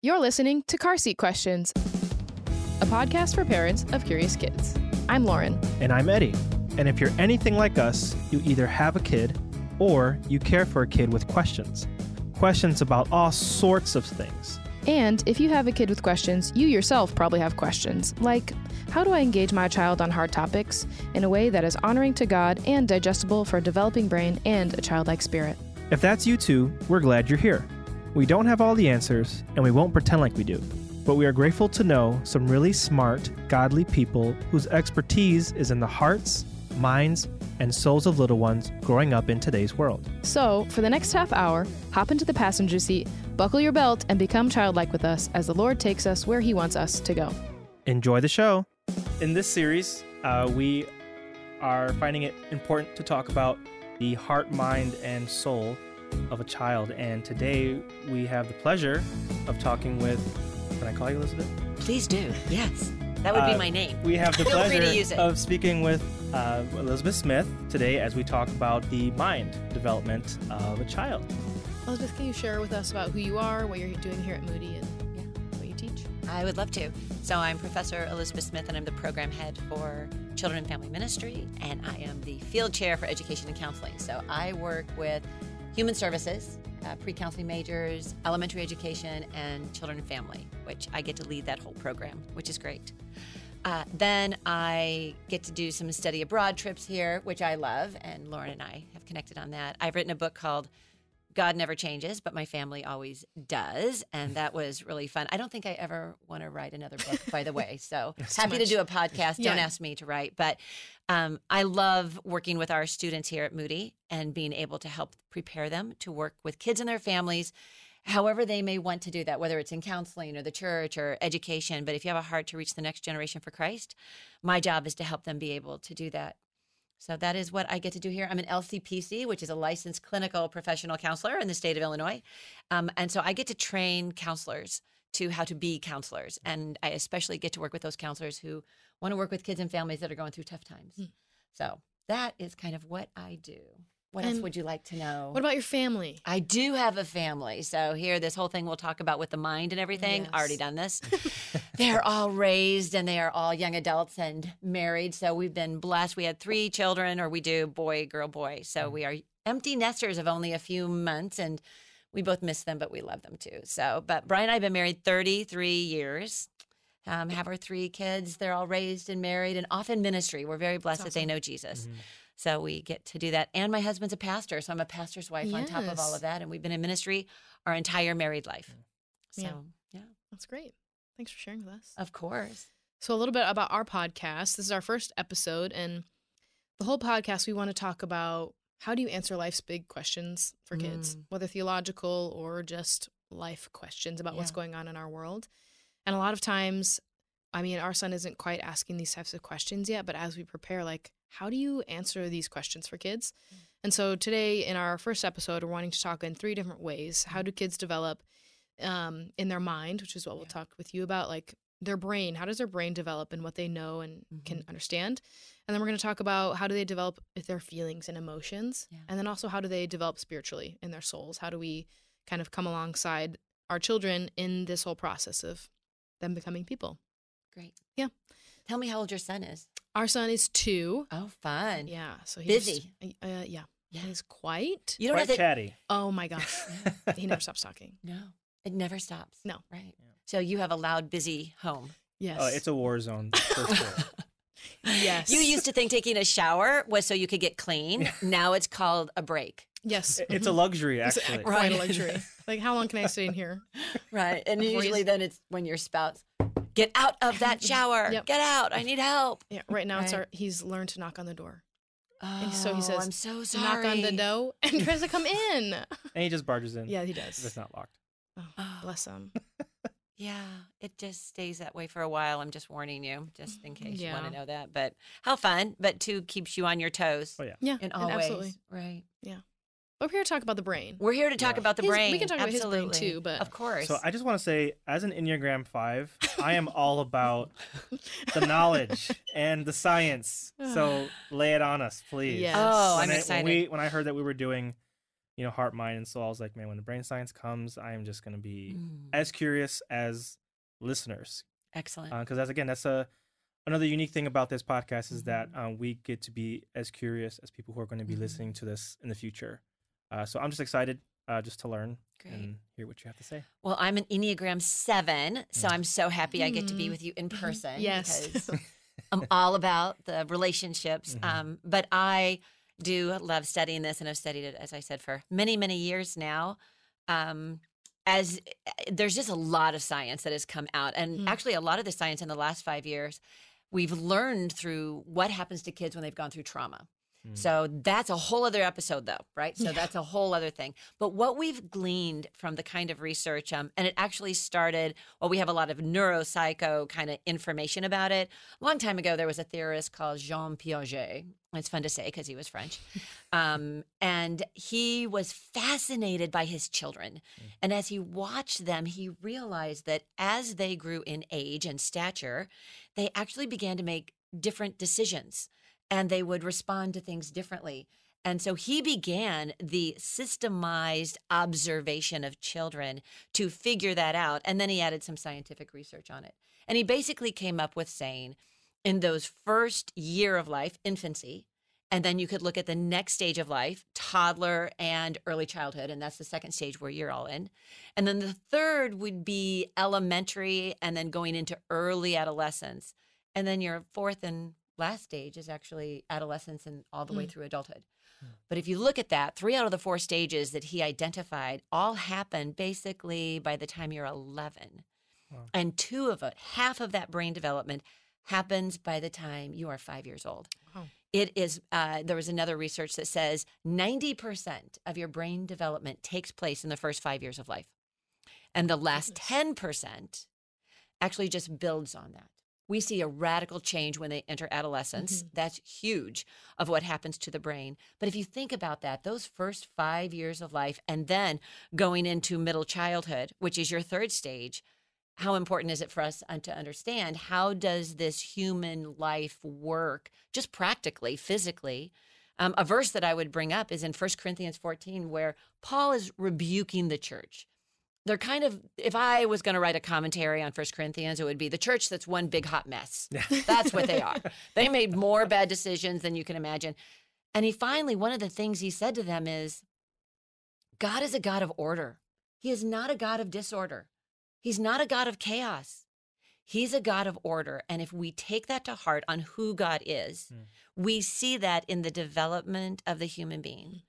You're listening to Car Seat Questions, a podcast for parents of curious kids. I'm Lauren. And I'm Eddie. And if you're anything like us, you either have a kid or you care for a kid with questions. Questions about all sorts of things. And if you have a kid with questions, you yourself probably have questions like how do I engage my child on hard topics in a way that is honoring to God and digestible for a developing brain and a childlike spirit? If that's you too, we're glad you're here. We don't have all the answers, and we won't pretend like we do. But we are grateful to know some really smart, godly people whose expertise is in the hearts, minds, and souls of little ones growing up in today's world. So, for the next half hour, hop into the passenger seat, buckle your belt, and become childlike with us as the Lord takes us where He wants us to go. Enjoy the show. In this series, uh, we are finding it important to talk about the heart, mind, and soul of a child. And today we have the pleasure of talking with, can I call you Elizabeth? Please do. Yes. That would be Uh, my name. We have the Feel free to pleasure of speaking with uh, Elizabeth Smith today as we talk about the mind development of a child. Elizabeth, can you share with us about who you are, what you're doing here at Moody, and yeah, what you teach? I would love to. So I'm Professor Elizabeth Smith, and I'm the program head for Children and Family Ministry, and I am the field chair for education and counseling. So I work with human services, uh, pre-counseling majors, elementary education, and children and family, which I get to lead that whole program, which is great. Uh, then I get to do some study abroad trips here, which I love, and Lauren and I have connected on that. I've written a book called God Never Changes, but my family always does, and that was really fun. I don't think I ever want to write another book, by the way. So happy to do a podcast. Don't ask me to write, but um, I love working with our students here at Moody and being able to help prepare them to work with kids and their families however they may want to do that, whether it's in counseling or the church or education. But if you have a heart to reach the next generation for Christ, my job is to help them be able to do that. So that is what I get to do here. I'm an LCPC, which is a licensed clinical professional counselor in the state of Illinois. Um, and so I get to train counselors to how to be counselors. And I especially get to work with those counselors who want to work with kids and families that are going through tough times. Hmm. So that is kind of what I do. What else would you like to know? What about your family? I do have a family. So here, this whole thing we'll talk about with the mind and everything. Yes. Already done this. They're all raised and they are all young adults and married. So we've been blessed. We had three children, or we do boy, girl, boy. So we are empty nesters of only a few months and we both miss them, but we love them too. So, but Brian and I have been married 33 years. Um, have our three kids. They're all raised and married and off in ministry. We're very blessed that they know Jesus. Mm-hmm. So we get to do that. And my husband's a pastor, so I'm a pastor's wife on top of all of that. And we've been in ministry our entire married life. So, Yeah. yeah, That's great. Thanks for sharing with us. of course. So, a little bit about our podcast. This is our first episode, and the whole podcast, we want to talk about how do you answer life's big questions for kids, Mm. whether theological or just life questions about what's going on in our world. And a lot of times, I mean, our son isn't quite asking these types of questions yet, but as we prepare, like, how do you answer these questions for kids? Mm. And so today, in our first episode, we're wanting to talk in three different ways. How do mm. kids develop um, in their mind, which is what we'll Yeah. talk with you about, like their brain. How does their brain develop and what they know and can mm-hmm. understand? And then we're going to talk about how do they develop their feelings and emotions, Yeah. and then also how do they develop spiritually in their souls? How do we kind of come alongside our children in this whole process of them becoming people? Great. Yeah. Tell me how old your son is. Our son is two. Oh, fun. Yeah, so he's Busy. Uh, yeah, Yeah. he's quite. You don't Quite have to. chatty. Oh my gosh, he never stops talking. No, it never stops. No. Right. So you have a loud, busy home. Yes, Oh, it's a war zone for sure. yes. You used to think taking a shower was so you could get clean. Now it's called a break. yes. it's a luxury, It's actually. quite a luxury. Like, how long can I stay in here? Right. And Before you- usually then it's when your spouse, get out of that shower. Yep. Get out. I need help. Yeah, right now it's our. He's learned to knock on the door. Oh, so he oh, says, I'm so sorry. Knock on the door and tries to come in. And he just barges in. yeah, he does. it's not locked. Oh, Oh. bless him. Yeah, it just stays that way for a while. I'm just warning you, just in mm, case you want to know that. But how fun! But two keeps you on your toes Oh, yeah. Yeah, in and all absolutely. ways. Right. We're here to talk about the brain. We're here to talk Yeah. about the His- we can talk about his brain too, but- of course. So I just want to say, as an Enneagram 5, I am all about the knowledge and the science. So lay it on us, please. Yes. Oh, when I'm I, excited. When, we, when I heard that we were doing you know, heart, mind, and soul. I was like, man, when the brain science comes, I am just going to be Mm, as curious as listeners. excellent. Because that's again, that's a another unique thing about this podcast is that Mm-hmm. um, we get to be as curious as people who are going to be Mhm. listening to this in the future. Uh, so I'm just excited uh, just to learn Great. and hear what you have to say. Well, I'm an Enneagram 7, so Mm. I'm so happy I get to be Mm. with you in person. Yes. I'm all about the relationships. Mhm. Um, but I do love studying this, and I've studied it, as I said, for many, many years now. Um, as there's just a lot of science that has come out, and Mm. actually, a lot of the science in the last five years, we've learned through what happens to kids when they've gone through trauma. Mm. So that's a whole other episode, though, right? So Yeah. that's a whole other thing. But what we've gleaned from the kind of research, um, and it actually started, well, we have a lot of neuropsycho kind of information about it. A long time ago, there was a theorist called Jean Piaget. It's fun to say because he was French. Um, and he was fascinated by his children. And as he watched them, he realized that as they grew in age and stature, they actually began to make different decisions and they would respond to things differently. And so he began the systemized observation of children to figure that out. And then he added some scientific research on it. And he basically came up with saying in those first year of life, infancy, and then you could look at the next stage of life, toddler and early childhood. And that's the second stage where you're all in. And then the third would be elementary and then going into early adolescence. And then your fourth and last stage is actually adolescence and all the way Mm. through adulthood. But if you look at that, three out of the four stages that he identified all happen basically by the time you're 11. Wow. And two of it, half of that brain development happens by the time you are five years old. Wow. It is, uh, there was another research that says 90% of your brain development takes place in the first five years of life. And the last Goodness. 10% actually just builds on that. We see a radical change when they enter adolescence. That's huge of what happens to the brain. But if you think about that, those first five years of life and then going into middle childhood, which is your third stage, how important is it for us to understand how does this human life work just practically, physically? Um, a verse that I would bring up is in 1 Corinthians 14, where Paul is rebuking the church they're kind of if i was going to write a commentary on First corinthians it would be the church that's one big hot mess. That's what they are. They made more bad decisions than you can imagine. And he finally one of the things he said to them is god is a god of order. He is not a god of disorder. He's not a god of chaos. He's a god of order. And if we take that to heart on who god is Mm. we see that in the development of the human being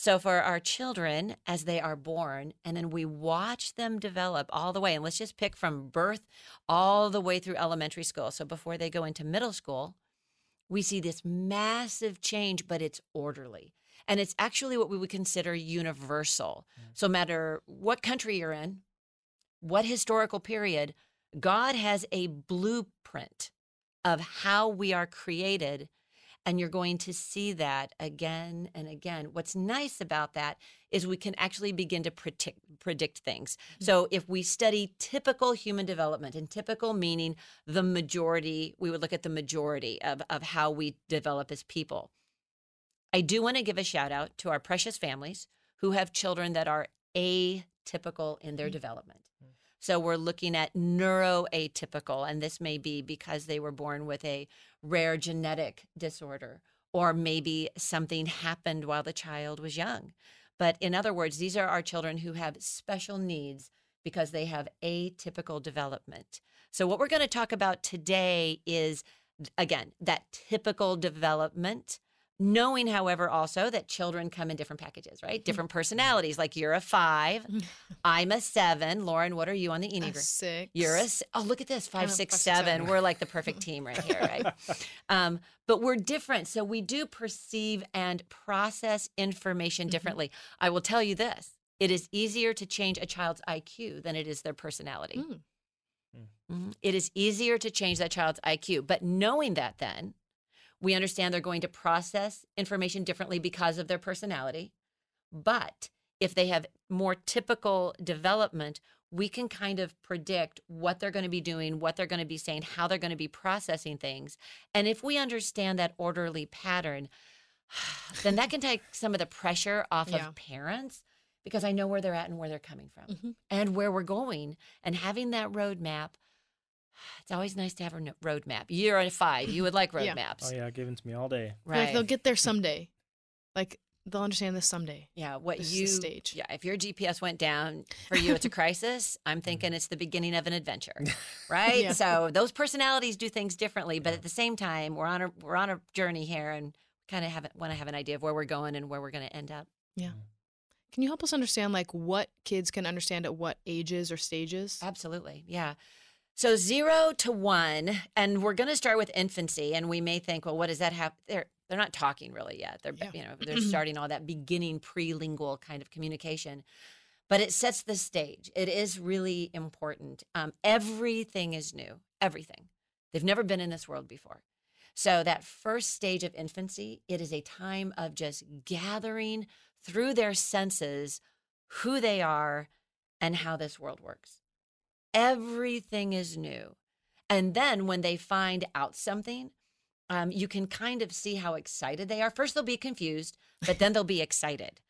so for our children, as they are born, and then we watch them develop all the way, and let's just pick from birth all the way through elementary school. So before they go into middle school, we see this massive change, but it's orderly. And it's actually what we would consider universal. Mm. So, no matter what country you're in, what historical period, God has a blueprint of how we are created and you're going to see that again and again. What's nice about that is we can actually begin to predict, predict things. So if we study typical human development, and typical meaning the majority, we would look at the majority of, of how we develop as people. I do want to give a shout out to our precious families who have children that are atypical in their Mm. development. So we're looking at neuroatypical, and this may be because they were born with a rare genetic disorder, or maybe something happened while the child was young. But in other words, these are our children who have special needs because they have atypical development. So, what we're going to talk about today is, again, that typical development. Knowing, however, also that children come in different packages, right? Different personalities. Like you're a five, I'm a seven. Lauren, what are you on the A Enneagram? six. You're a s- oh look at this five Oh, six five, six, seven. seven. We're like the perfect team right here, right? um, but we're different, so we do perceive and process information differently. I will tell you this: it is easier to change a child's IQ than it is their personality. Mm. Mhm. It is easier to change that child's IQ, but knowing that, then we understand they're going to process information differently because of their personality. But if they have more typical development, we can kind of predict what they're going to be doing, what they're going to be saying, how they're going to be processing things. And if we understand that orderly pattern, then that can take some of the pressure off Yeah. of parents because I know where they're at and where they're coming from Mhm. and where we're going and having that roadmap. It's always nice to have a roadmap. You're at five. You would like Yeah. roadmaps, Oh yeah, given to me all day. right? Like they'll get there someday. Like they'll understand this someday. Yeah, what This is you stage. Yeah, if your GPS went down for you, it's a crisis. I'm thinking it's the beginning of an adventure, right? Yeah. So those personalities do things differently, but at the same time, we're on a we're on a journey here, and kind of have want to have an idea of where we're going and where we're going to end up. Yeah. Can you help us understand like what kids can understand at what ages or stages? Absolutely, yeah. So zero to one, and we're going to start with infancy, and we may think, well, what does that have? They're they're not talking really yet. They're Yeah. you know they're starting all that beginning prelingual kind of communication, but it sets the stage. It is really important. Um, everything is new. Everything. They've never been in this world before. So that first stage of infancy, it is a time of just gathering through their senses who they are and how this world works. Everything is new. And then when they find out something, um, you can kind of see how excited they are. First, they'll be confused, but then they'll be excited.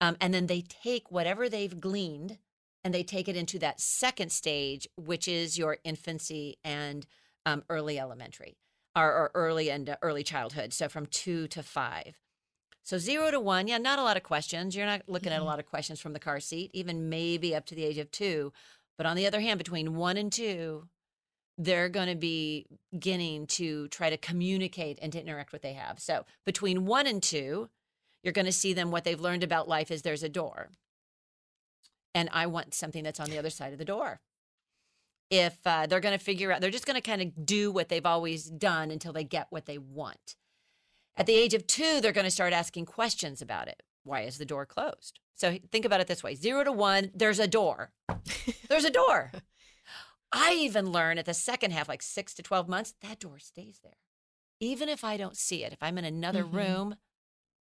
Um, and then they take whatever they've gleaned and they take it into that second stage, which is your infancy and um, early elementary or, or early and uh, early childhood. So from two to five. So zero to one, yeah, not a lot of questions. You're not looking at a lot of questions from the car seat, even maybe up to the age of two. But on the other hand, between one and two, they're going to be beginning to try to communicate and to interact with what they have. So between one and two, you're going to see them what they've learned about life is there's a door. And I want something that's on the other side of the door. If uh, they're going to figure out, they're just going to kind of do what they've always done until they get what they want. At the age of two, they're going to start asking questions about it. Why is the door closed? So think about it this way zero to one, there's a door. There's a door. I even learn at the second half, like six to 12 months, that door stays there. Even if I don't see it, if I'm in another Mhm. room,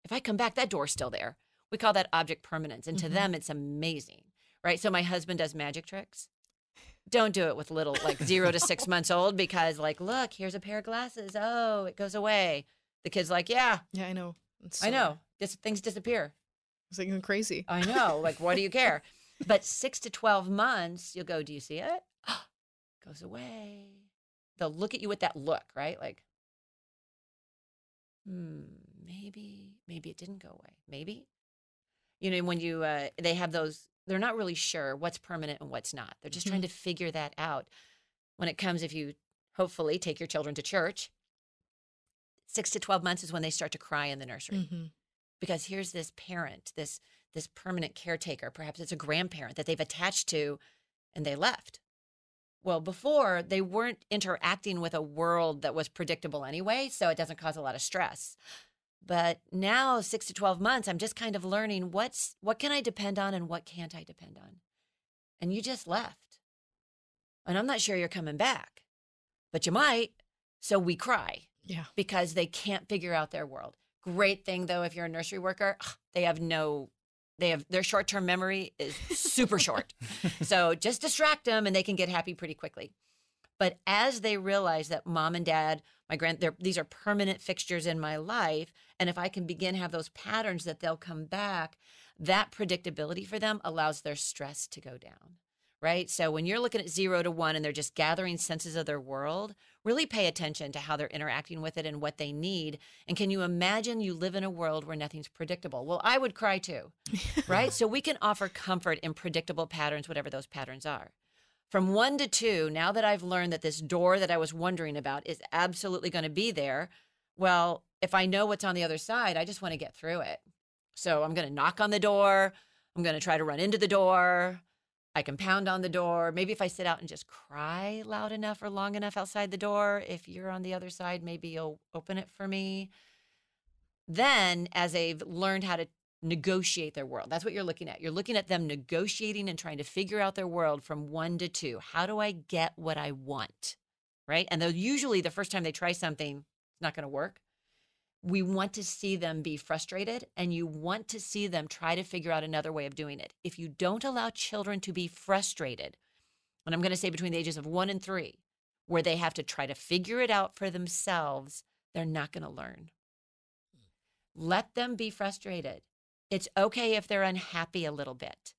if I come back, that door's still there. We call that object permanence. And to Mhm. them, it's amazing, right? So my husband does magic tricks. Don't do it with little, like zero to six months old, because, like, look, here's a pair of glasses. Oh, it goes away. The kid's like, yeah, Yeah, I know. It's I know. This, things disappear. It's like crazy. I know. Like, what do you care? But six to 12 months, you'll go, Do you see it? Goes away. They'll look at you with that look, right? Like, hmm, maybe, maybe it didn't go away. Maybe. You know, when you, uh, they have those, they're not really sure what's permanent and what's not. They're just trying to figure that out. When it comes, if you hopefully take your children to church, six to 12 months is when they start to cry in the nursery Mhm. because here's this parent, this this permanent caretaker, perhaps it's a grandparent that they've attached to and they left. Well, before they weren't interacting with a world that was predictable anyway, so it doesn't cause a lot of stress. But now 6 to 12 months, I'm just kind of learning what's what can I depend on and what can't I depend on. And you just left. And I'm not sure you're coming back. But you might. So we cry Yeah. because they can't figure out their world. Great thing though, if you're a nursery worker, they have no, they have their short term memory is super short. So just distract them and they can get happy pretty quickly. But as they realize that mom and dad, my grand, these are permanent fixtures in my life, and if I can begin have those patterns that they'll come back, that predictability for them allows their stress to go down. Right. So when you're looking at zero to one and they're just gathering senses of their world, really pay attention to how they're interacting with it and what they need. And can you imagine you live in a world where nothing's predictable? Well, I would cry too. right? So we can offer comfort in predictable patterns, whatever those patterns are. From one to two, now that I've learned that this door that I was wondering about is absolutely going to be there, well, if I know what's on the other side, I just want to get through it. So I'm going to knock on the door. I'm going to try to run into the door. I can pound on the door. Maybe if I sit out and just cry loud enough or long enough outside the door, if you're on the other side, maybe you'll open it for me. Then, as they've learned how to negotiate their world, that's what you're looking at. You're looking at them negotiating and trying to figure out their world from one to two. How do I get what I want? Right. And they'll usually, the first time they try something, it's not going to work. We want to see them be frustrated and you want to see them try to figure out another way of doing it. If you don't allow children to be frustrated, and I'm going to say between the ages of one and three, where they have to try to figure it out for themselves, they're not going to learn. Hmm. Let them be frustrated. It's okay if they're unhappy a little bit,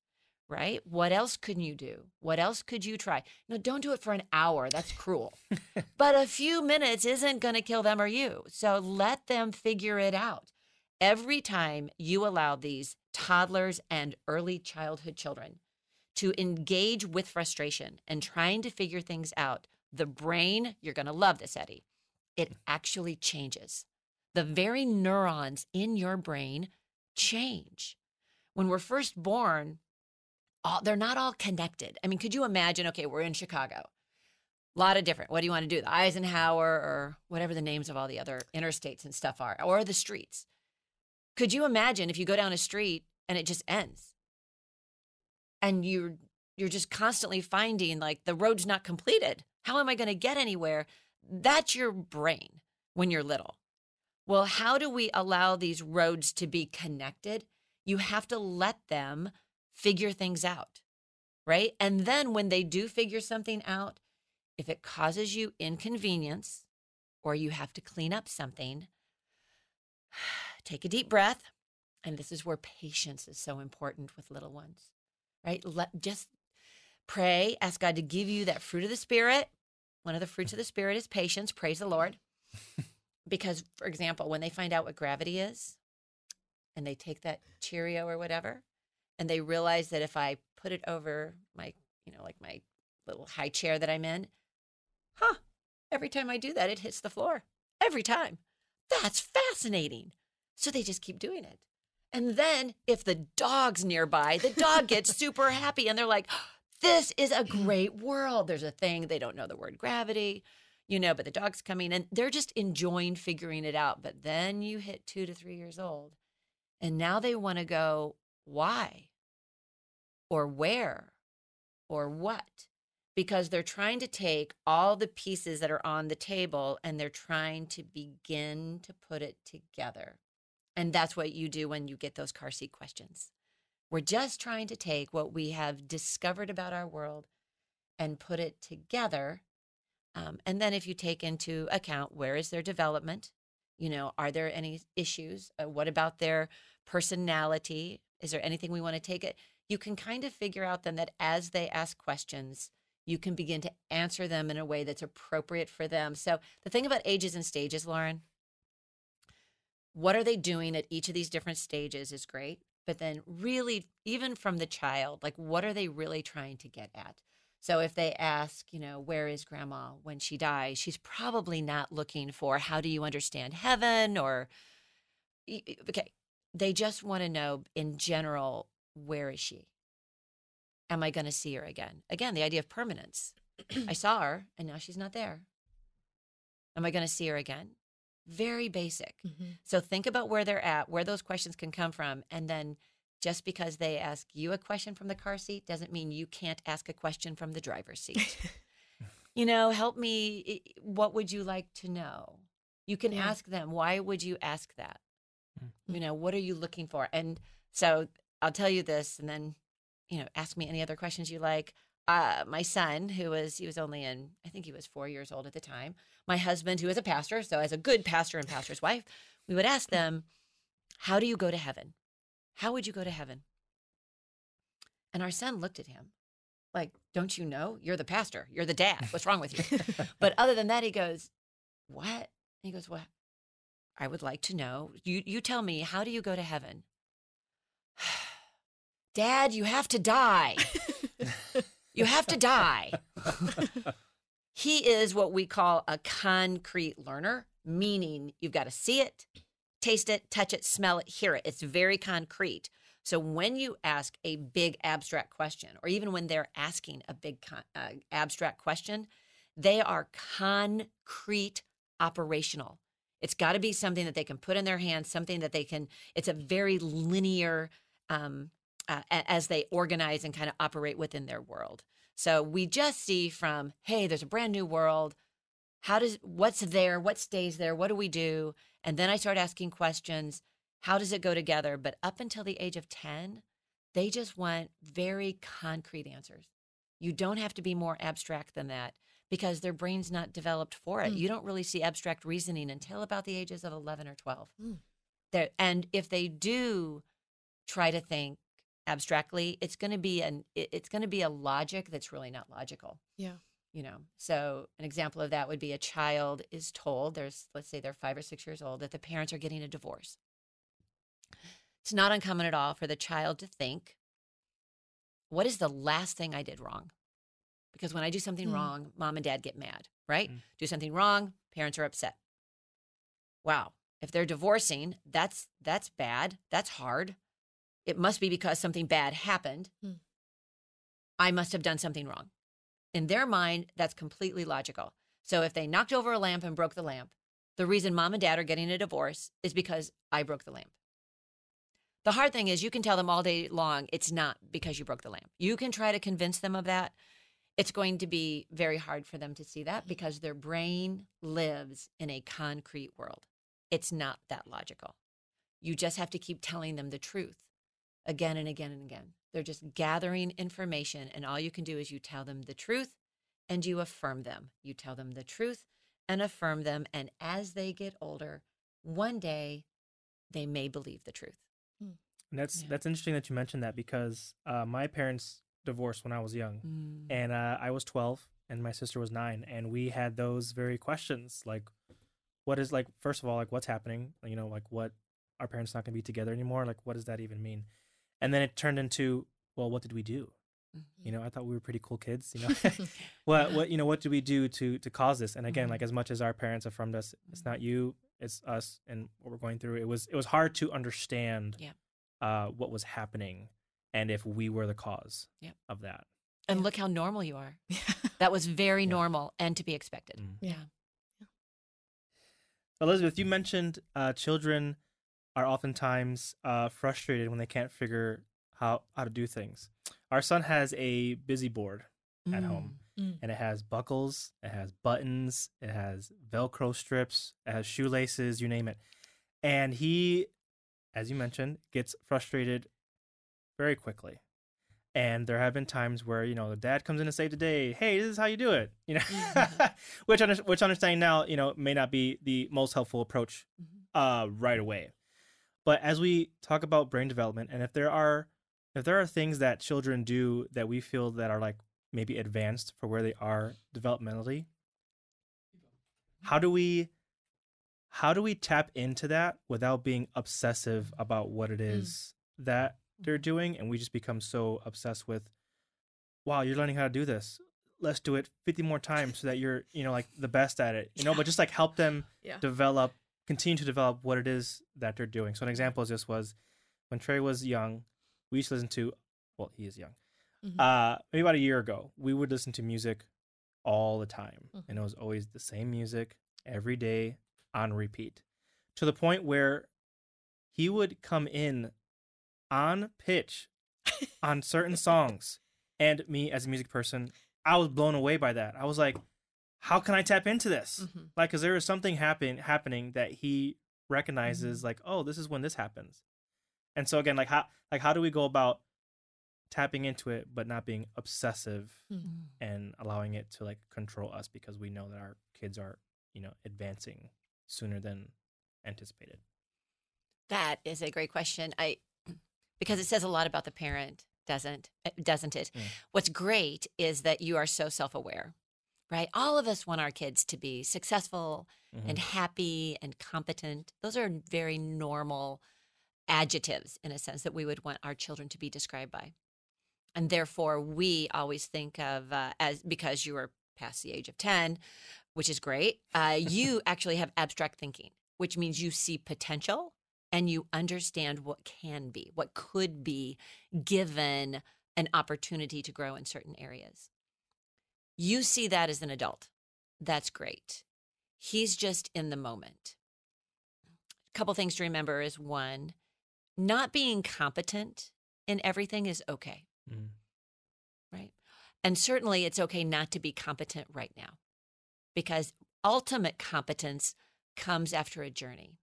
right? What else can you do? What else could you try? No, don't do it for an hour. That's cruel. but a few minutes isn't going to kill them or you. So let them figure it out. Every time you allow these toddlers and early childhood children to engage with frustration and trying to figure things out, the brain, you're going to love this, Eddie, it actually changes. The very neurons in your brain change. When we're first born, all, they're not all connected. I mean, could you imagine? Okay, we're in Chicago. A lot of different. What do you want to do? The Eisenhower or whatever the names of all the other interstates and stuff are, or the streets. Could you imagine if you go down a street and it just ends? And you're you're just constantly finding like the road's not completed. How am I going to get anywhere? That's your brain when you're little. Well, how do we allow these roads to be connected? You have to let them figure things out, right? And then when they do figure something out, if it causes you inconvenience or you have to clean up something, take a deep breath. And this is where patience is so important with little ones, right? Let just pray, ask God to give you that fruit of the Spirit. One of the fruits of the Spirit is patience. Praise the Lord. because, for example, when they find out what gravity is and they take that Cheerio or whatever, and they realize that if I put it over my, you know, like my little high chair that I'm in, huh, every time I do that, it hits the floor. Every time. That's fascinating. So they just keep doing it. And then if the dog's nearby, the dog gets super happy and they're like, this is a mm. great world. There's a thing, they don't know the word gravity, you know, but the dog's coming and they're just enjoying figuring it out. But then you hit two to three years old and now they want to go, why? Or where? Or what? Because they're trying to take all the pieces that are on the table and they're trying to begin to put it together. And that's what you do when you get those car seat questions. We're just trying to take what we have discovered about our world and put it together. Um, and then if you take into account where is their development, you know, are there any issues? Uh, what about their personality? Is there anything we want to take it? You can kind of figure out then that as they ask questions, you can begin to answer them in a way that's appropriate for them. So the thing about ages and stages, Lauren, what are they doing at each of these different stages is great. But then, really, even from the child, like what are they really trying to get at? So if they ask, you know, where is grandma when she dies, she's probably not looking for how do you understand heaven or, okay, they just want to know in general, where is she? Am I going to see her again? Again, the idea of permanence. I saw her and now she's not there. Am I going to see her again? very basic. Mm-hmm. So think about where they're at, where those questions can come from, and then just because they ask you a question from the car seat doesn't mean you can't ask a question from the driver's seat. you know, help me. What would you like to know? You can yeah. ask them, why would you ask that? Mm-hmm. You know, what are you looking for? And so I'll tell you this, and then, you know, ask me any other questions you like uh, my son, who was he was only in I think he was four years old at the time. My husband, who is a pastor, so as a good pastor and pastor's wife, we would ask them, "How do you go to heaven? How would you go to heaven?" And our son looked at him like, "Don't you know? You're the pastor. You're the dad. What's wrong with you?" but other than that, he goes, "What?" And he goes, "What? I would like to know. You you tell me. How do you go to heaven?" Dad, you have to die. You have to die. he is what we call a concrete learner, meaning you've got to see it, taste it, touch it, smell it, hear it. It's very concrete. So when you ask a big abstract question, or even when they're asking a big con- uh, abstract question, they are concrete operational. It's got to be something that they can put in their hands, something that they can, it's a very linear um, uh, as they organize and kind of operate within their world. So we just see from, hey, there's a brand new world. How does what's there? What stays there? What do we do? And then I start asking questions. How does it go together? But up until the age of 10, they just want very concrete answers. You don't have to be more abstract than that because their brain's not developed for it. Mm. You don't really see abstract reasoning until about the ages of 11 or 12. Mm. There, and if they do try to think abstractly, it's going to be an it- it's going to be a logic that's really not logical. Yeah. You know, so an example of that would be a child is told there's let's say they're five or six years old that the parents are getting a divorce. It's not uncommon at all for the child to think, "What is the last thing I did wrong?" Because when I do something Mm. wrong, mom and dad get mad, right? Mm. Do something wrong, parents are upset. Wow. If they're divorcing, that's that's bad. That's hard. It must be because something bad happened. Hmm. I must have done something wrong. In their mind, that's completely logical. So if they knocked over a lamp and broke the lamp, the reason mom and dad are getting a divorce is because I broke the lamp. The hard thing is you can tell them all day long it's not because you broke the lamp. You can try to convince them of that. It's going to be very hard for them to see that because their brain lives in a concrete world. It's not that logical. You just have to keep telling them the truth again and again and again. They're just gathering information, and all you can do is you tell them the truth and you affirm them. You tell them the truth and affirm them. And as they get older, one day they may believe the truth. And that's Yeah. that's interesting that you mentioned that because uh, my parents divorced when I was young, Mm. and uh, I was twelve, and my sister was nine, and we had those very questions like, what is like first of all like what's happening? You know, like what our parents not going to be together anymore? Like what does that even mean? And then it turned into, well, what did we do? You know, I thought we were pretty cool kids. You know, what what you know what do we do to to cause this? And again, Mhm. like as much as our parents affirmed us, it's not you, it's us, and what we're going through. It was it was hard to understand Yeah. uh, what was happening and if we were the cause Yeah. of that. And Yeah. look how normal you are. That was very Yeah. normal and to be expected. Mm. Yeah. Elizabeth, you mentioned uh, children are oftentimes uh, frustrated when they can't figure how how to do things. Our son has a busy board at home. Mm. and it has buckles, it has buttons, it has Velcro strips, it has shoelaces, you name it. And he, as you mentioned, gets frustrated very quickly. And there have been times where you know the dad comes in to save the day. Hey, this is how you do it. You know, Mhm. which under, which understanding now you know may not be the most helpful approach Mhm. uh, right away. But as we talk about brain development, and if there are if there are things that children do that we feel that are like maybe advanced for where they are developmentally, how do we how do we tap into that without being obsessive about what it mm. is that they're doing? And we just become so obsessed with wow you're learning how to do this. Let's do it 50 more times so that you're you know like the best at it. You know but just like help them Yeah. develop continue to develop what it is that they're doing so an example of this was when trey was young we used to listen to well he is young Mhm. uh maybe about a year ago we would listen to music all the time Mhm. and it was always the same music every day on repeat to the point where he would come in on pitch on certain songs and me as a music person i was blown away by that i was like how can i tap into this Mhm. like because there is something happen happening that he recognizes like oh this is when this happens and so again like how like how do we go about tapping into it but not being obsessive Mm. and allowing it to like control us because we know that our kids are you know advancing sooner than anticipated That is a great question. I because it says a lot about the parent, doesn't eh, doesn't it? Mm. What's great is that you are so self-aware. Right? All of us want our kids to be successful Mhm. and happy and competent. Those are very normal adjectives in a sense that we would want our children to be described by. And therefore, we always think of uh, as because you are past the age of 10, which is great, uh, you actually have abstract thinking, which means you see potential and you understand what can be, what could be given an opportunity to grow in certain areas. You see that as an adult. That's great. He's just in the moment. A couple things to remember is one, not being competent in everything is okay, Mhm. right? And certainly it's okay not to be competent right now because ultimate competence comes after a journey.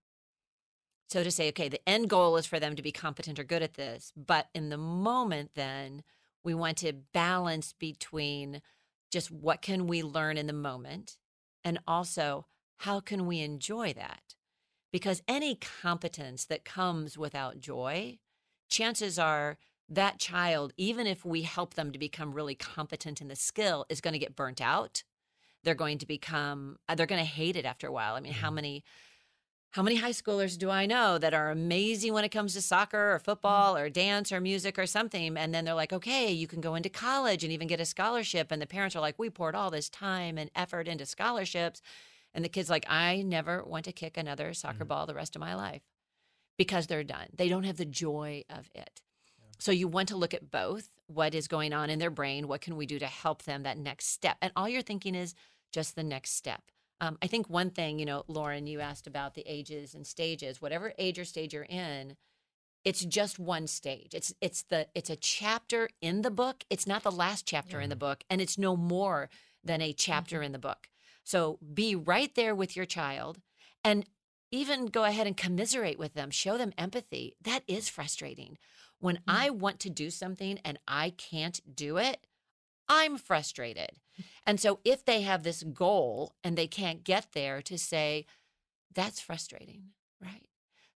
So to say, okay, the end goal is for them to be competent or good at this, but in the moment, then we want to balance between just what can we learn in the moment and also how can we enjoy that? because any competence that comes without joy, chances are that child, even if we help them to become really competent in the skill, is going to get burnt out. They're going to become, they're going to hate it after a while. I mean, how mm-hmm. many how many high schoolers do I know that are amazing when it comes to soccer or football or dance or music or something? And then they're like, okay, you can go into college and even get a scholarship. And the parents are like, we poured all this time and effort into scholarships. And the kid's like, I never want to kick another soccer Mhm. ball the rest of my life because they're done. They don't have the joy of it. So you want to look at both what is going on in their brain, what can we do to help them that next step? And all you're thinking is just the next step. Um, I think one thing, you know, Lauren, you asked about the ages and stages. Whatever age or stage you're in, it's just one stage. It's it's the it's a chapter in the book. It's not the last chapter in the book, and it's no more than a chapter in the book. So be right there with your child, and even go ahead and commiserate with them. Show them empathy. That is frustrating. When I want to do something and I can't do it, I'm frustrated. And so if they have this goal and they can't get there, to say, that's frustrating, right?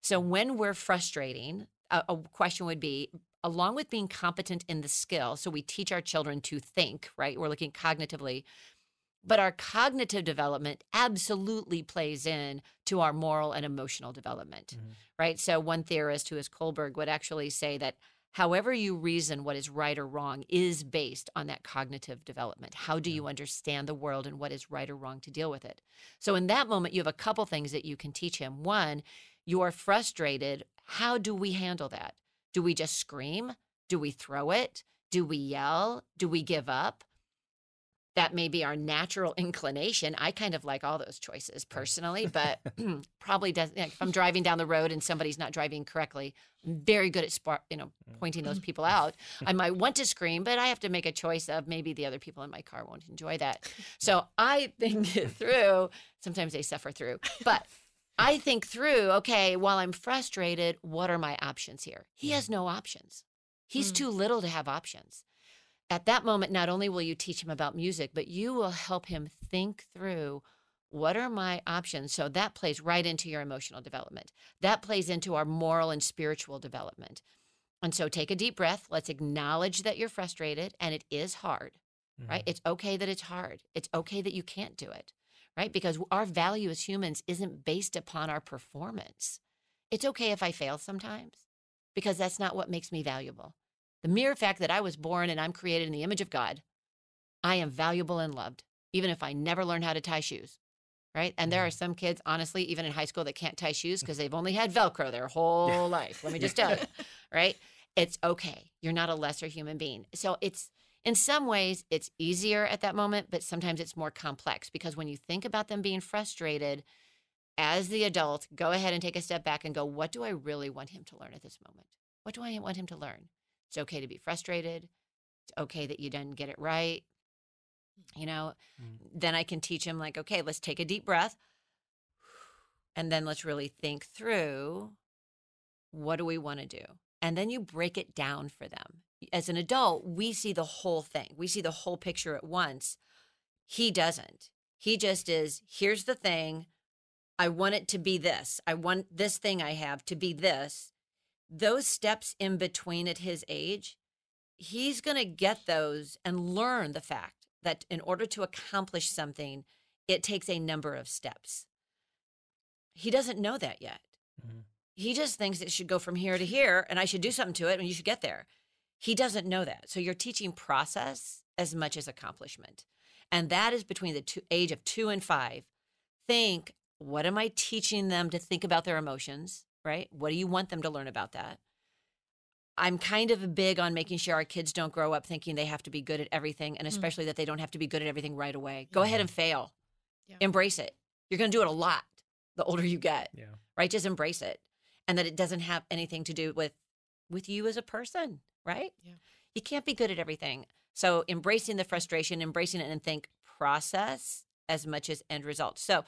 So when we're frustrating, a, a question would be along with being competent in the skill, so we teach our children to think, right? We're looking cognitively, but our cognitive development absolutely plays in to our moral and emotional development, Mhm. right? So one theorist who is Kohlberg would actually say that however you reason what is right or wrong is based on that cognitive development. How do you understand the world and what is right or wrong to deal with it? So in that moment, you have a couple things that you can teach him. One, you are frustrated. How do we handle that? Do we just scream? Do we throw it? Do we yell? Do we give up? That may be our natural inclination. I kind of like all those choices personally, but probably doesn't. Like if I'm driving down the road and somebody's not driving correctly, I'm very good at spar- you know pointing those people out. I might want to scream, but I have to make a choice of maybe the other people in my car won't enjoy that. So I think it through. Sometimes they suffer through, but I think through, okay, while I'm frustrated, what are my options here? He has no options. He's Mm. too little to have options. At that moment, not only will you teach him about music, but you will help him think through what are my options. So that plays right into your emotional development. That plays into our moral and spiritual development. And so take a deep breath. Let's acknowledge that you're frustrated and it is hard right? Mm-hmm. It's okay that it's hard. It's okay that you can't do it, right? Because our value as humans isn't based upon our performance. It's okay if I fail sometimes because that's not what makes me valuable. The mere fact that I was born and I'm created in the image of God, I am valuable and loved, even if I never learn how to tie shoes, right? And there are mm-hmm. some kids, honestly, even in high school, that can't tie shoes because they've only had Velcro their whole life. Let me just tell you, right? It's okay. You're not a lesser human being. So it's, in some ways, it's easier at that moment, but sometimes it's more complex because when you think about them being frustrated, as the adult, go ahead and take a step back and go, what do I really want him to learn at this moment? What do I want him to learn? It's okay to be frustrated. It's okay that you didn't get it right. You know, Mm. then I can teach him, like, okay, let's take a deep breath. And then let's really think through what do we want to do? And then you break it down for them. As an adult, we see the whole thing, we see the whole picture at once. He doesn't. He just is here's the thing. I want it to be this. I want this thing I have to be this. Those steps in between at his age, he's going to get those and learn the fact that in order to accomplish something, it takes a number of steps. He doesn't know that yet. Mhm. He just thinks it should go from here to here and I should do something to it and you should get there. He doesn't know that. So you're teaching process as much as accomplishment. And that is between the two, age of two and five. Think, what am I teaching them to think about their emotions, right? What do you want them to learn about that? I'm kind of big on making sure our kids don't grow up thinking they have to be good at everything, and mm. especially that they don't have to be good at everything right away. Go ahead and fail, Yeah. embrace it. You're going to do it a lot the older you get Yeah. right just embrace it and that it doesn't have anything to do with with you as a person right Yeah. you can't be good at everything so embracing the frustration embracing it and think process as much as end result so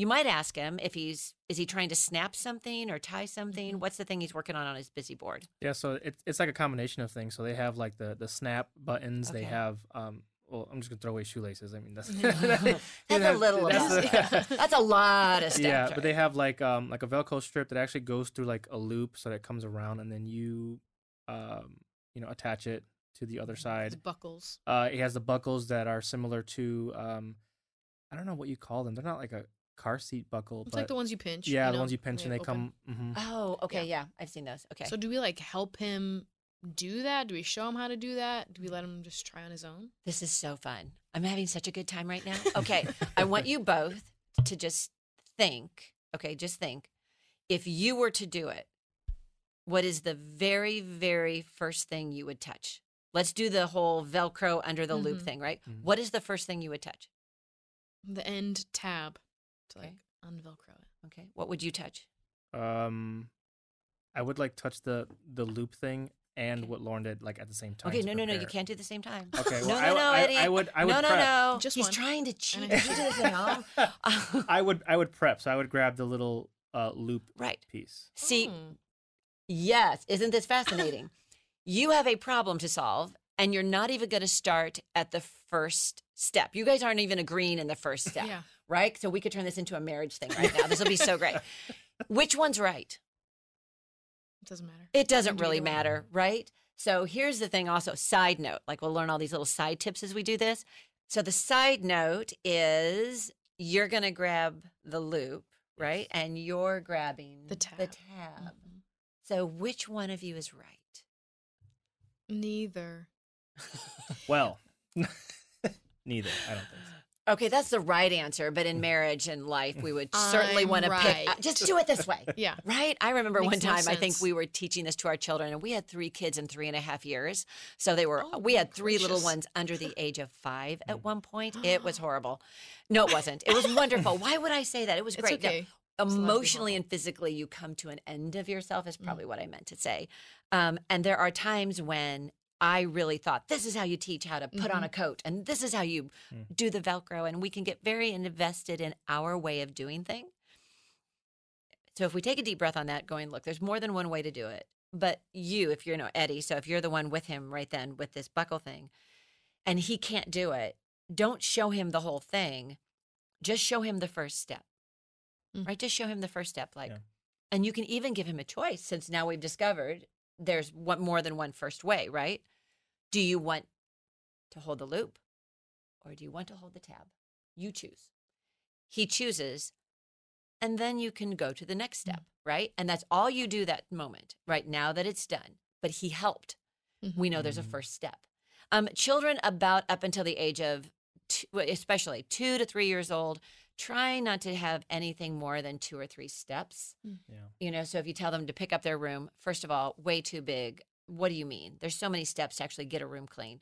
you might ask him if he's is he trying to snap something or tie something what's the thing he's working on on his busy board Yeah, so it's it's like a combination of things. So they have like the the snap buttons. They have um well, I'm just gonna throw away shoelaces. I mean, that's That's a little That's the- That's a lot of stuff. yeah, but they have like um like a Velcro strip that actually goes through like a loop so that it comes around, and then you um you know attach it to the other It's side. buckles. Uh, it has the buckles that are similar to um I don't know what you call them. They're not like a car seat buckle, It's but like the ones you pinch. yeah, you the know, ones you pinch and they open. come. mhm. Oh, okay, yeah. I've seen those. Okay. So do we like help him do that? Do we show him how to do that? Do we let him just try on his own? This is so fun. I'm having such a good time right now. Okay. I want you both to just think, okay, just think. If you were to do it, what is the very, very first thing you would touch? Let's do the whole Velcro under the loop Mhm. thing, right? Mhm. What is the first thing you would touch? The end tab to Okay. like unvelcro it. Okay. What would you touch? Um, I would like touch the the loop thing and Okay. what Lauren did like at the same time. Okay, to no, no, no. You can't do the same time. Okay, no, well, no, I, no, I, Eddie. I would I would no, no, prep. no. Just He's one. trying to cheat. I Did you do this at home? I would I would prep. So I would grab the little uh, loop right. piece. See, Hmm. Yes, isn't this fascinating? you have a problem to solve, and you're not even going to start at the first step. You guys aren't even agreeing in the first step, Yeah. Right? So we could turn this into a marriage thing right now. This will be so great. Which one's right? It doesn't matter. It doesn't do really either one. matter, right? So here's the thing also, side note, like we'll learn all these little side tips as we do this. So the side note is you're going to grab the loop, right? And you're grabbing The tab. The tab. Mhm. So which one of you is right? Neither. Well, neither. I don't think so. Okay, that's the right answer. But in marriage and life, we would certainly I'm want to pick. just do it this way. Yeah. Right? I remember Makes one time, I think we were teaching this to our children, and we had three kids in three and a half years. So they were, Oh, we had three little ones under the age of five at one point. It was horrible. No, it wasn't. It was wonderful. Why would I say that? It was great. Okay. allowed emotionally and physically you come to an end of yourself is Mm. probably what i meant to say um, and there are times when i really thought this is how you teach how to put on a Mm-hmm. coat and this is how you Mm. do the velcro and we can get very invested in our way of doing things so if we take a deep breath on that going look there's more than one way to do it but you if you're no eddie so if you're the one with him right then with this buckle thing and he can't do it don't show him the whole thing just show him the first step Mm. right just show him the first step like Yeah. and you can even give him a choice since now we've discovered there's one more than one first way right? Do you want to hold the loop or do you want to hold the tab? You choose. He chooses and then you can go to the next step right? And that's all you do that moment right now that it's done. But he helped. We know there's a Mhm. first step. Um, children about up until the age of, two, especially two to three years old, try not to have anything more than two or three steps. Yeah. You know, so if you tell them to pick up their room, first of all, way too big. What do you mean? There's so many steps to actually get a room clean.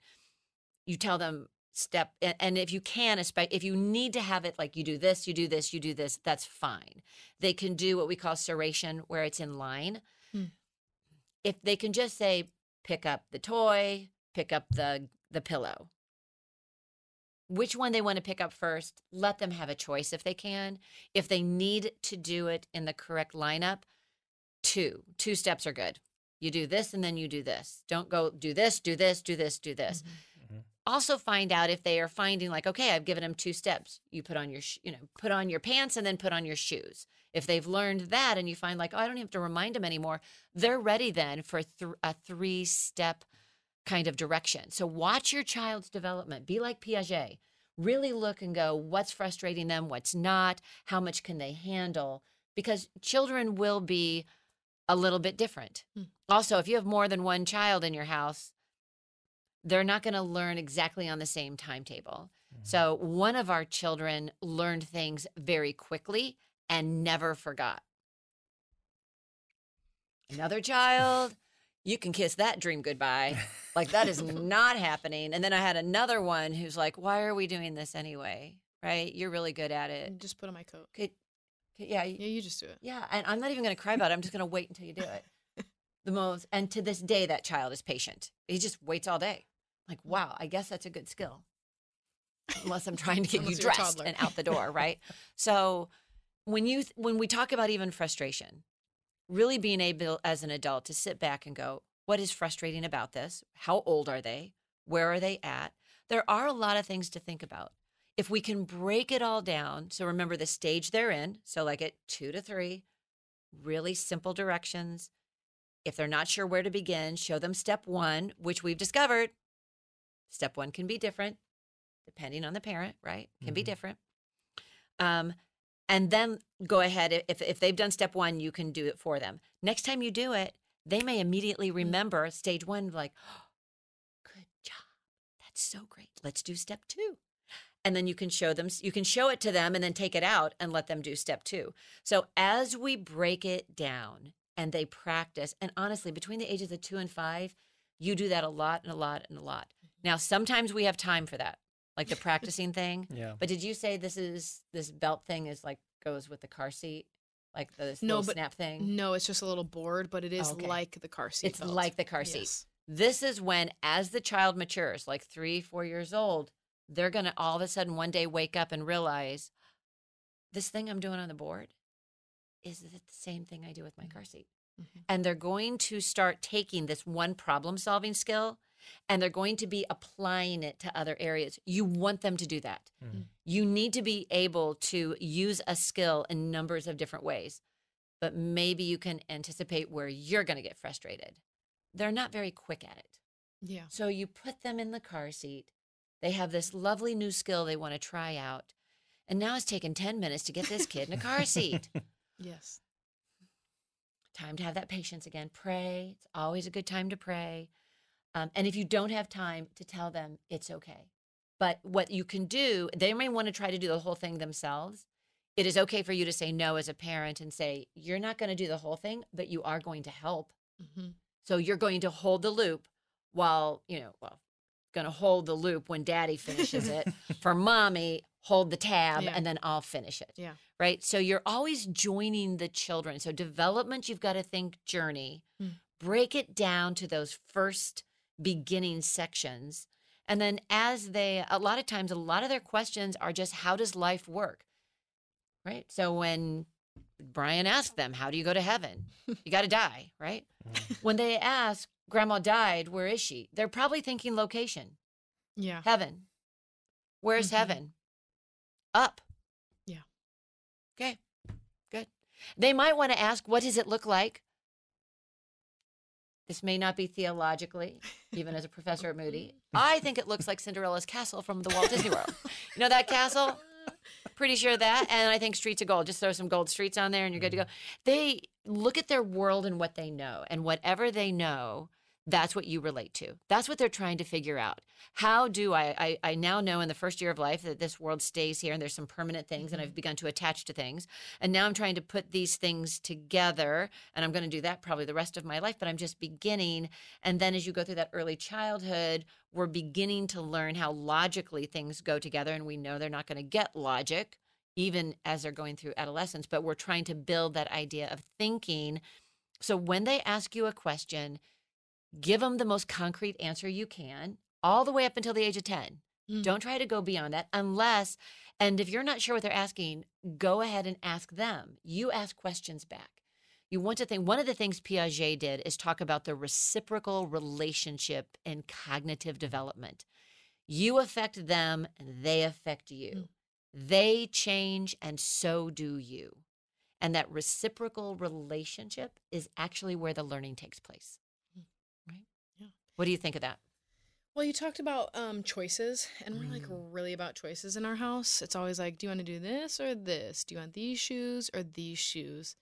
You tell them step, and if you can, espe- if you need to have it like you do this, you do this, you do this, that's fine. They can do what we call seriation, where it's in line. Hmm. If they can just say, pick up the toy, pick up the the pillow. Which one they want to pick up first, let them have a choice if they can. If they need to do it in the correct lineup, two. Two steps are good. You do this and then you do this. Don't go do this, do this, do this, do this. Mhm. Also find out if they are finding like, okay, I've given them two steps. You put on your, sh- you know, put on your pants and then put on your shoes. If they've learned that and you find like, oh, I don't have to remind them anymore, they're ready then for th- a three step kind of direction. So watch your child's development. Be like Piaget. Really look and go, what's frustrating them, what's not, how much can they handle? Because children will be a little bit different. Hmm. Also, if you have more than one child in your house, they're not going to learn exactly on the same timetable. Mhm. So, one of our children learned things very quickly and never forgot. Another child, you can kiss that dream goodbye. Like, that is not happening. And then I had another one who's like, Why are we doing this anyway? Right? You're really good at it. Just put on my coat. Could, could- yeah, Yeah, you just do it. yeah, and I'm not even going to cry about it. I'm just going to wait until you do it. the most, and to this day, that child is patient. He just waits all day. Like, mm-hmm. wow, I guess that's a good skill. Unless I'm trying to get you Unless you're a dressed and out the door, right? so, when you when we talk about even frustration, really being able as an adult to sit back and go, what is frustrating about this? How old are they? Where are they at? there are a lot of things to think about. If we can break it all down, so remember the stage they're in, so like at two to three, really simple directions. If they're not sure where to begin, show them step one, which we've discovered. Step one can be different depending on the parent, right? Can be Mhm. different. Um, and then go ahead. If, if they've done step one, you can do it for them. Next time you do it, they may immediately mm-hmm. remember stage one, like, oh, good job. That's so great. Let's do step two. And then you can show them, you can show it to them and then take it out and let them do step two. So as we break it down and they practice, and honestly, between the ages of two and five, you do that a lot and a lot and a lot. Mm-hmm. Now, sometimes we have time for that, like the practicing thing. Yeah. But did you say this is this belt thing is like goes with the car seat, like the No, but snap thing? No, it's just a little board, but it is Okay. like the car seat. It's belt. like the car seat. Yes. This is when, as the child matures, like three, four years old, they're gonna all of a sudden one day wake up and realize this thing I'm doing on the board is it the same thing I do with my car seat. Mhm. And they're going to start taking this one problem solving skill and they're going to be applying it to other areas. You want them to do that. Mhm. You need to be able to use a skill in numbers of different ways, but maybe you can anticipate where you're going to get frustrated. They're not very quick at it. Yeah. So you put them in the car seat. They have this lovely new skill they want to try out. And now it's taken 10 minutes to get this kid in a car seat. Yes. time to have that patience again. Pray. It's always a good time to pray. Um, and if you don't have time to tell them, it's okay. But what you can do, they may want to try to do the whole thing themselves. It is okay for you to say no as a parent and say, you're not going to do the whole thing, but you are going to help. hmm So you're going to hold the loop while, you know, well, going to hold the loop when daddy finishes it. For mommy, hold the tab Yeah. and then I'll finish it Yeah. right? So you're always joining the children. So development, you've got to think journey, Mm. break it down to those first beginning sections. And then as they, a lot of times, a lot of their questions are just, how does life work? Right. So when Brian asked them, how do you go to heaven? You got to die, right? Mhm. When they ask, Grandma died, where is she? They're probably thinking location, Yeah. heaven. Where's Mhm. heaven? Up. Yeah. Okay, good. They might want to ask, what does it look like? This may not be theologically, even as a professor at Moody. I think it looks like Cinderella's castle from the Walt Disney World. You know that castle? Pretty sure that. And I think Streets of Gold. Just throw some gold streets on there and you're good to go. They look at their world and what they know. And whatever they know, that's what you relate to. That's what they're trying to figure out. How do I, I, I now know in the first year of life that this world stays here and there's some permanent things and I've mm-hmm. begun to attach to things. And now I'm trying to put these things together and I'm going to do that probably the rest of my life, but I'm just beginning. And then as you go through that early childhood, we're beginning to learn how logically things go together. And we know they're not going to get logic even as they're going through adolescence, but we're trying to build that idea of thinking. So when they ask you a question, give them the most concrete answer you can, all the way up until the age of 10. Mm. Don't try to go beyond that unless, and if you're not sure what they're asking, go ahead and ask them. You ask questions back. You want to think, one of the things Piaget did is talk about the reciprocal relationship in cognitive development. You affect them and they affect you. Mm. They change and so do you. And that reciprocal relationship is actually where the learning takes place. What do you think of that? Well, you talked about um, choices, and we're like Mm. really about choices in our house. It's always like, do you want to do this or this? Do you want these shoes or these shoes?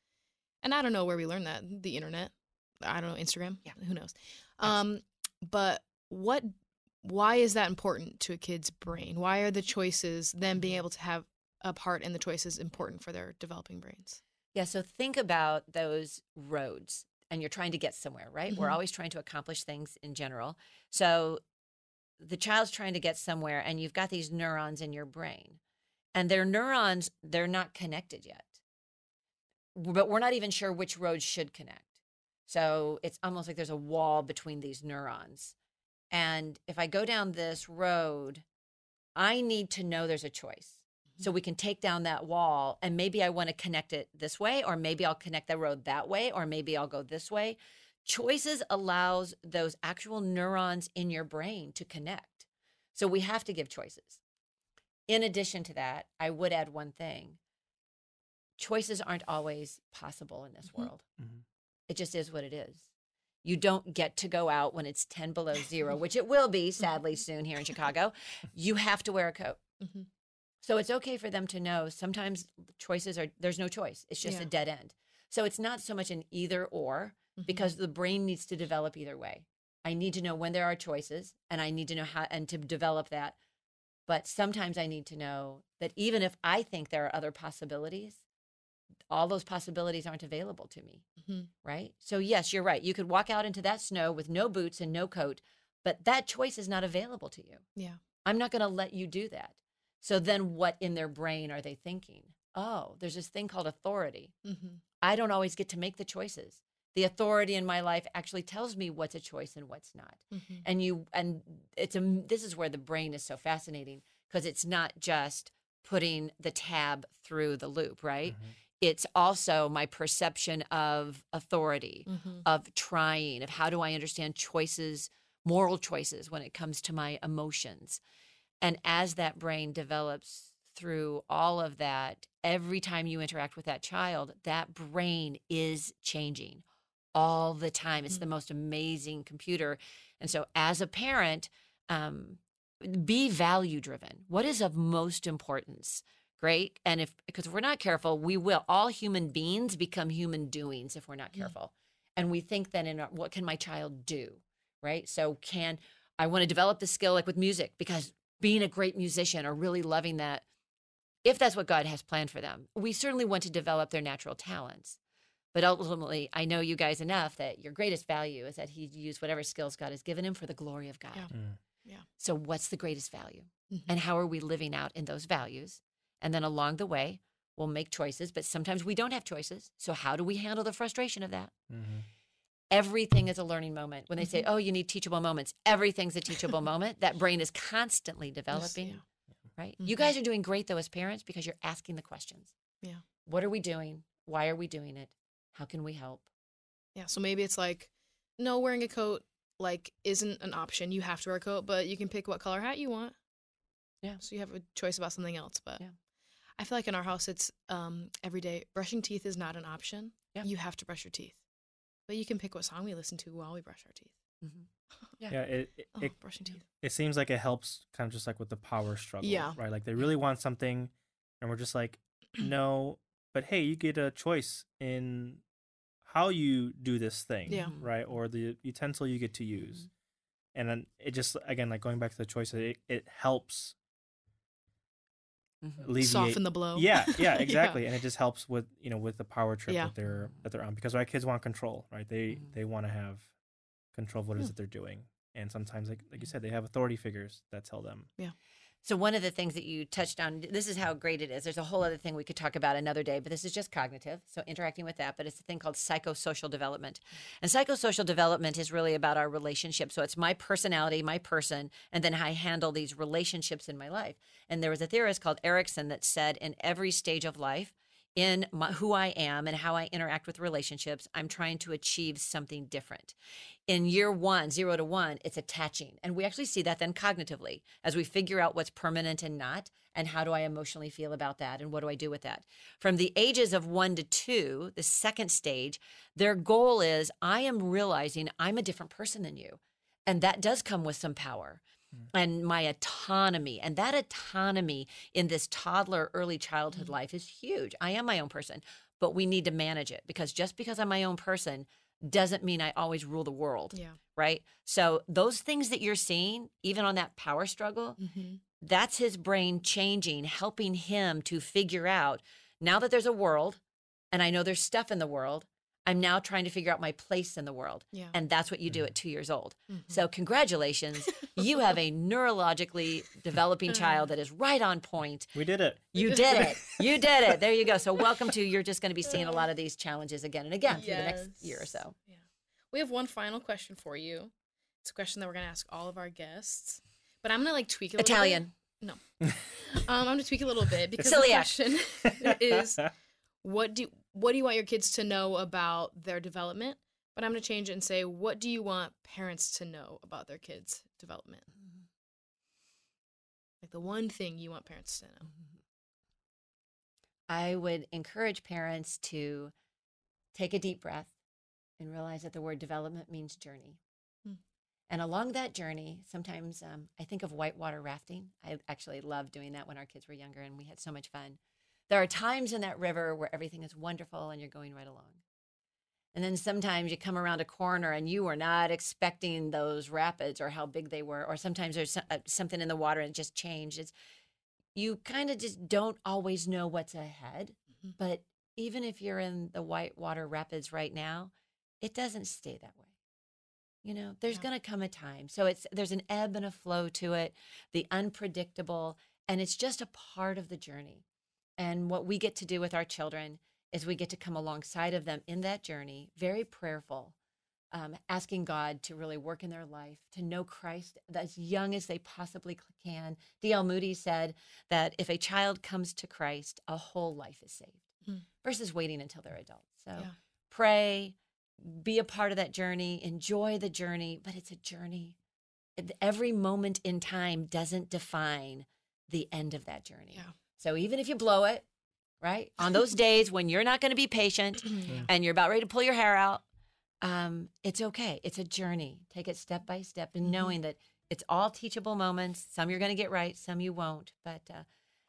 And I don't know where we learned that. The internet. I don't know Instagram. Yeah. Who knows? Um, but what? Why is that important to a kid's brain? Why are the choices, them being able to have a part in the choices, important for their developing brains? Yeah, so think about those roads and you're trying to get somewhere, right? We're Mhm. always trying to accomplish things in general. So the child's trying to get somewhere and you've got these neurons in your brain. And their neurons, they're not connected yet. But we're not even sure which roads should connect. So it's almost like there's a wall between these neurons. And if I go down this road, I need to know there's a choice. So we can take down that wall and maybe I want to connect it this way, or maybe I'll connect the road that way, or maybe I'll go this way. Choices allows those actual neurons in your brain to connect. So we have to give choices. In addition to that, I would add one thing choices aren't always possible in this Mhm. world. Mhm. It just is what it is. You don't get to go out when it's 10 below zero, which it will be sadly soon here in Chicago. You have to wear a coat. hmm So it's okay for them to know sometimes choices are, there's no choice. It's just Yeah. a dead end. So it's not so much an either or Mm-hmm. because the brain needs to develop either way. I need to know when there are choices and I need to know how and to develop that. But sometimes I need to know that even if I think there are other possibilities, all those possibilities aren't available to me. hmm Right. So, yes, you're right. You could walk out into that snow with no boots and no coat, but that choice is not available to you. Yeah. I'm not going to let you do that. So, then what in their brain are they thinking? Oh, there's this thing called authority. hmm I don't always get to make the choices. The authority in my life actually tells me what's a choice and what's not. hmm And you and it's a this is where the brain is so fascinating because it's not just putting the tab through the loop, right? Mhm. It's also my perception of authority, hmm of trying, of how do I understand choices, moral choices when it comes to my emotions. And as that brain develops through all of that, every time you interact with that child, that brain is changing all the time. It's the most amazing computer. And so, as a parent, um, be value driven. What is of most importance? Great. And if, because if we're not careful, we will. All human beings become human doings if we're not Yeah. careful. And we think then in our, what can my child do? Right. So, can I want to develop the skill like with music because being a great musician or really loving that, if that's what God has planned for them, we certainly want to develop their natural talents. But ultimately, I know you guys enough that your greatest value is that he used whatever skills God has given him for the glory of God. Yeah. Mm. Yeah. So, what's the greatest value? Mhm. And how are we living out in those values? And then along the way, we'll make choices, but sometimes we don't have choices. So, how do we handle the frustration of that? Mhm. Everything is a learning moment. When they say, Mhm. oh, you need teachable moments, everything's a teachable moment. That brain is constantly developing, yeah. right? You Mhm. guys are doing great, though, as parents, because you're asking the questions. Yeah. What are we doing? Why are we doing it? How can we help? Yeah. So maybe it's like, no, wearing a coat like isn't an option. You have to wear a coat, but you can pick what color hat you want. Yeah. So you have a choice about something else. But Yeah. I feel like in our house, it's um, every day. Brushing teeth is not an option. Yeah. You have to brush your teeth, but you can pick what song we listen to while we brush our teeth. Mm-hmm. Yeah. Yeah, it, it, Oh, it brushing teeth. it seems like it helps kind of just like with the power struggle. Yeah. Right. Like they really want something and we're just like, no, but hey, you get a choice in how you do this thing. Yeah. Right. Or the utensil you get to use. Mhm. And then it just again like going back to the choice, it, it helps. Alleviate Soften the blow. Yeah, yeah, exactly. And it just helps with you know with the power trip Yeah. that they're that they're on because our kids want control, right? They Mhm. they want to have control of what it is Yeah. that they're doing. And sometimes like like you said, they have authority figures that tell them. So one of the things that you touched on, this is how great it is. There's a whole other thing we could talk about another day, but this is just cognitive. So interacting with that, but it's a thing called psychosocial development. And psychosocial development is really about our relationship. So it's my personality, my person, and then how I handle these relationships in my life. And there was a theorist called Erikson that said in every stage of life, in my, who I am and how I interact with relationships, I'm trying to achieve something different. In year one, zero to one, it's attaching. And we actually see that then cognitively as we figure out what's permanent and not, and how do I emotionally feel about that, and what do I do with that. From the ages of one to two, the second stage, their goal is I am realizing I'm a different person than you. And that does come with some power and my autonomy. And that autonomy in this toddler, early childhood life is huge. I am my own person, but we need to manage it because just because I'm my own person doesn't mean I always rule the world, Yeah. right? So those things that you're seeing, even on that power struggle, Mm-hmm. that's his brain changing, helping him to figure out now that there's a world and I know there's stuff in the world, I'm now trying to figure out my place in the world. Yeah. And that's what you do at two years old. Mhm. So, congratulations. you have a neurologically developing child that is right on point. We did it. You did it. You did it. There you go. So, welcome to, you're just going to be seeing a lot of these challenges again and again through the next year or so. Yeah. We have one final question for you. It's a question that we're gonna ask all of our guests, but I'm gonna like tweak it. A little Italian. Bit. Um, I'm gonna tweak it a little bit because Celiac. the question is, what do what do you want your kids to know about their development? But I'm gonna change it and say, what do you want parents to know about their kids' development? Like the one thing you want parents to know. I would encourage parents to take a deep breath and realize that the word development means journey. Hmm. And along that journey, sometimes um, I think of whitewater rafting. I actually loved doing that when our kids were younger and we had so much fun. There are times in that river where everything is wonderful and you're going right along. And then sometimes you come around a corner and you were not expecting those rapids or how big they were. Or sometimes there's uh, something in the water and it just changed. It's, you kind of just don't always know what's ahead. Mhm. But even if you're in the whitewater rapids right now, it doesn't stay that way. You know, there's Yeah. going to come a time. So it's there's an ebb and a flow to it, the unpredictable, and it's just a part of the journey. And what we get to do with our children is we get to come alongside of them in that journey, very prayerful, um, asking God to really work in their life, to know Christ as young as they possibly can. D.L. Moody said that if a child comes to Christ, a whole life is saved Hmm. versus waiting until they're adults. So Yeah. pray, be a part of that journey, enjoy the journey, but it's a journey. Every moment in time doesn't define the end of that journey. Yeah. So even if you blow it, right? On those days when you're not going to be patient Yeah. and you're about ready to pull your hair out, um, it's okay. It's a journey. Take it step by step and Mhm. knowing that it's all teachable moments. Some you're going to get right, some you won't. But uh,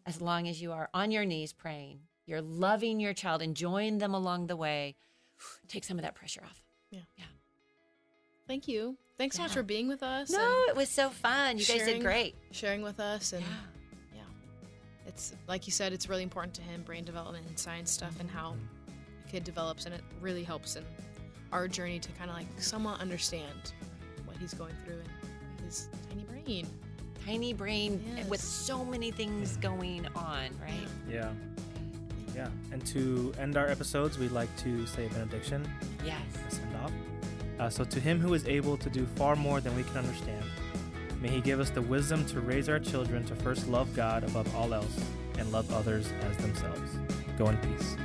as long as you are on your knees praying, you're loving your child, enjoying them along the way, take some of that pressure off. Yeah. Yeah. Thank you. Thanks so much for being with us. No, it was so fun. You guys did great. sharing with us and Yeah. Yeah it's like you said it's really important to him brain development and science stuff and how a kid develops and it really helps in our journey to kind of like somewhat understand what he's going through in his tiny brain Tiny brain with so many things going on, right? Yeah. Yeah. And to end our episodes, we'd like to say a benediction, Yes. a send off. Uh, so, to him who is able to do far more than we can understand, may he give us the wisdom to raise our children to first love God above all else and love others as themselves. Go in peace.